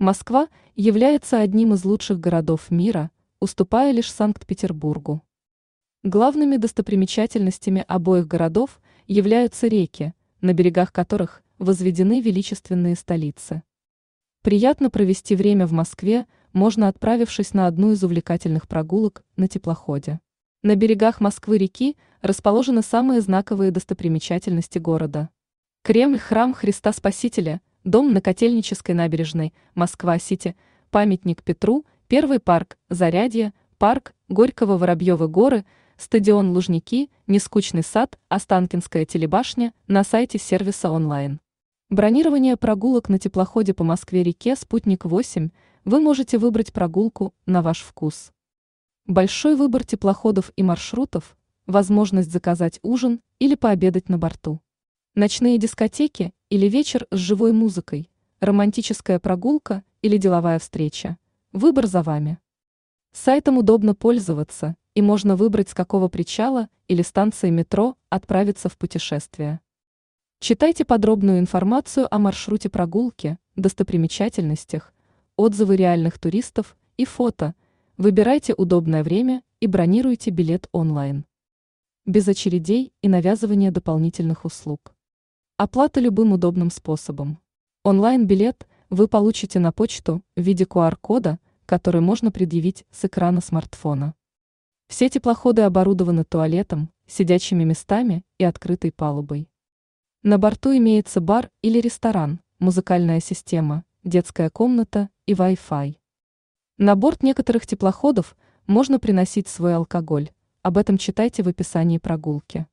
Москва является одним из лучших городов мира, уступая лишь Санкт-Петербургу. Главными достопримечательностями обоих городов являются реки, на берегах которых возведены величественные столицы. Приятно провести время в Москве можно отправившись на одну из увлекательных прогулок на теплоходе. На берегах Москвы-реки расположены самые знаковые достопримечательности города. Кремль, храм Христа Спасителя, дом на Котельнической набережной, Москва-Сити, памятник Петру, первый парк, Зарядье, парк, Горького-Воробьевы горы, стадион Лужники, Нескучный сад, Останкинская телебашня на сайте сервиса онлайн. Бронирование прогулок на теплоходе по Москве-реке «Спутник-8» вы можете выбрать прогулку на ваш вкус. Большой выбор теплоходов и маршрутов, возможность заказать ужин или пообедать на борту. Ночные дискотеки или вечер с живой музыкой, романтическая прогулка или деловая встреча. Выбор за вами. Сайтом удобно пользоваться, и можно выбрать, с какого причала или станции метро отправиться в путешествие. Читайте подробную информацию о маршруте прогулки, достопримечательностях, отзывы реальных туристов и фото. Выбирайте удобное время и бронируйте билет онлайн. Без очередей и навязывания дополнительных услуг. Оплата любым удобным способом. Онлайн-билет вы получите на почту в виде QR-кода, который можно предъявить с экрана смартфона. Все теплоходы оборудованы туалетом, сидячими местами и открытой палубой. На борту имеется бар или ресторан, музыкальная система, детская комната и Wi-Fi. На борт некоторых теплоходов можно приносить свой алкоголь, об этом читайте в описании прогулки.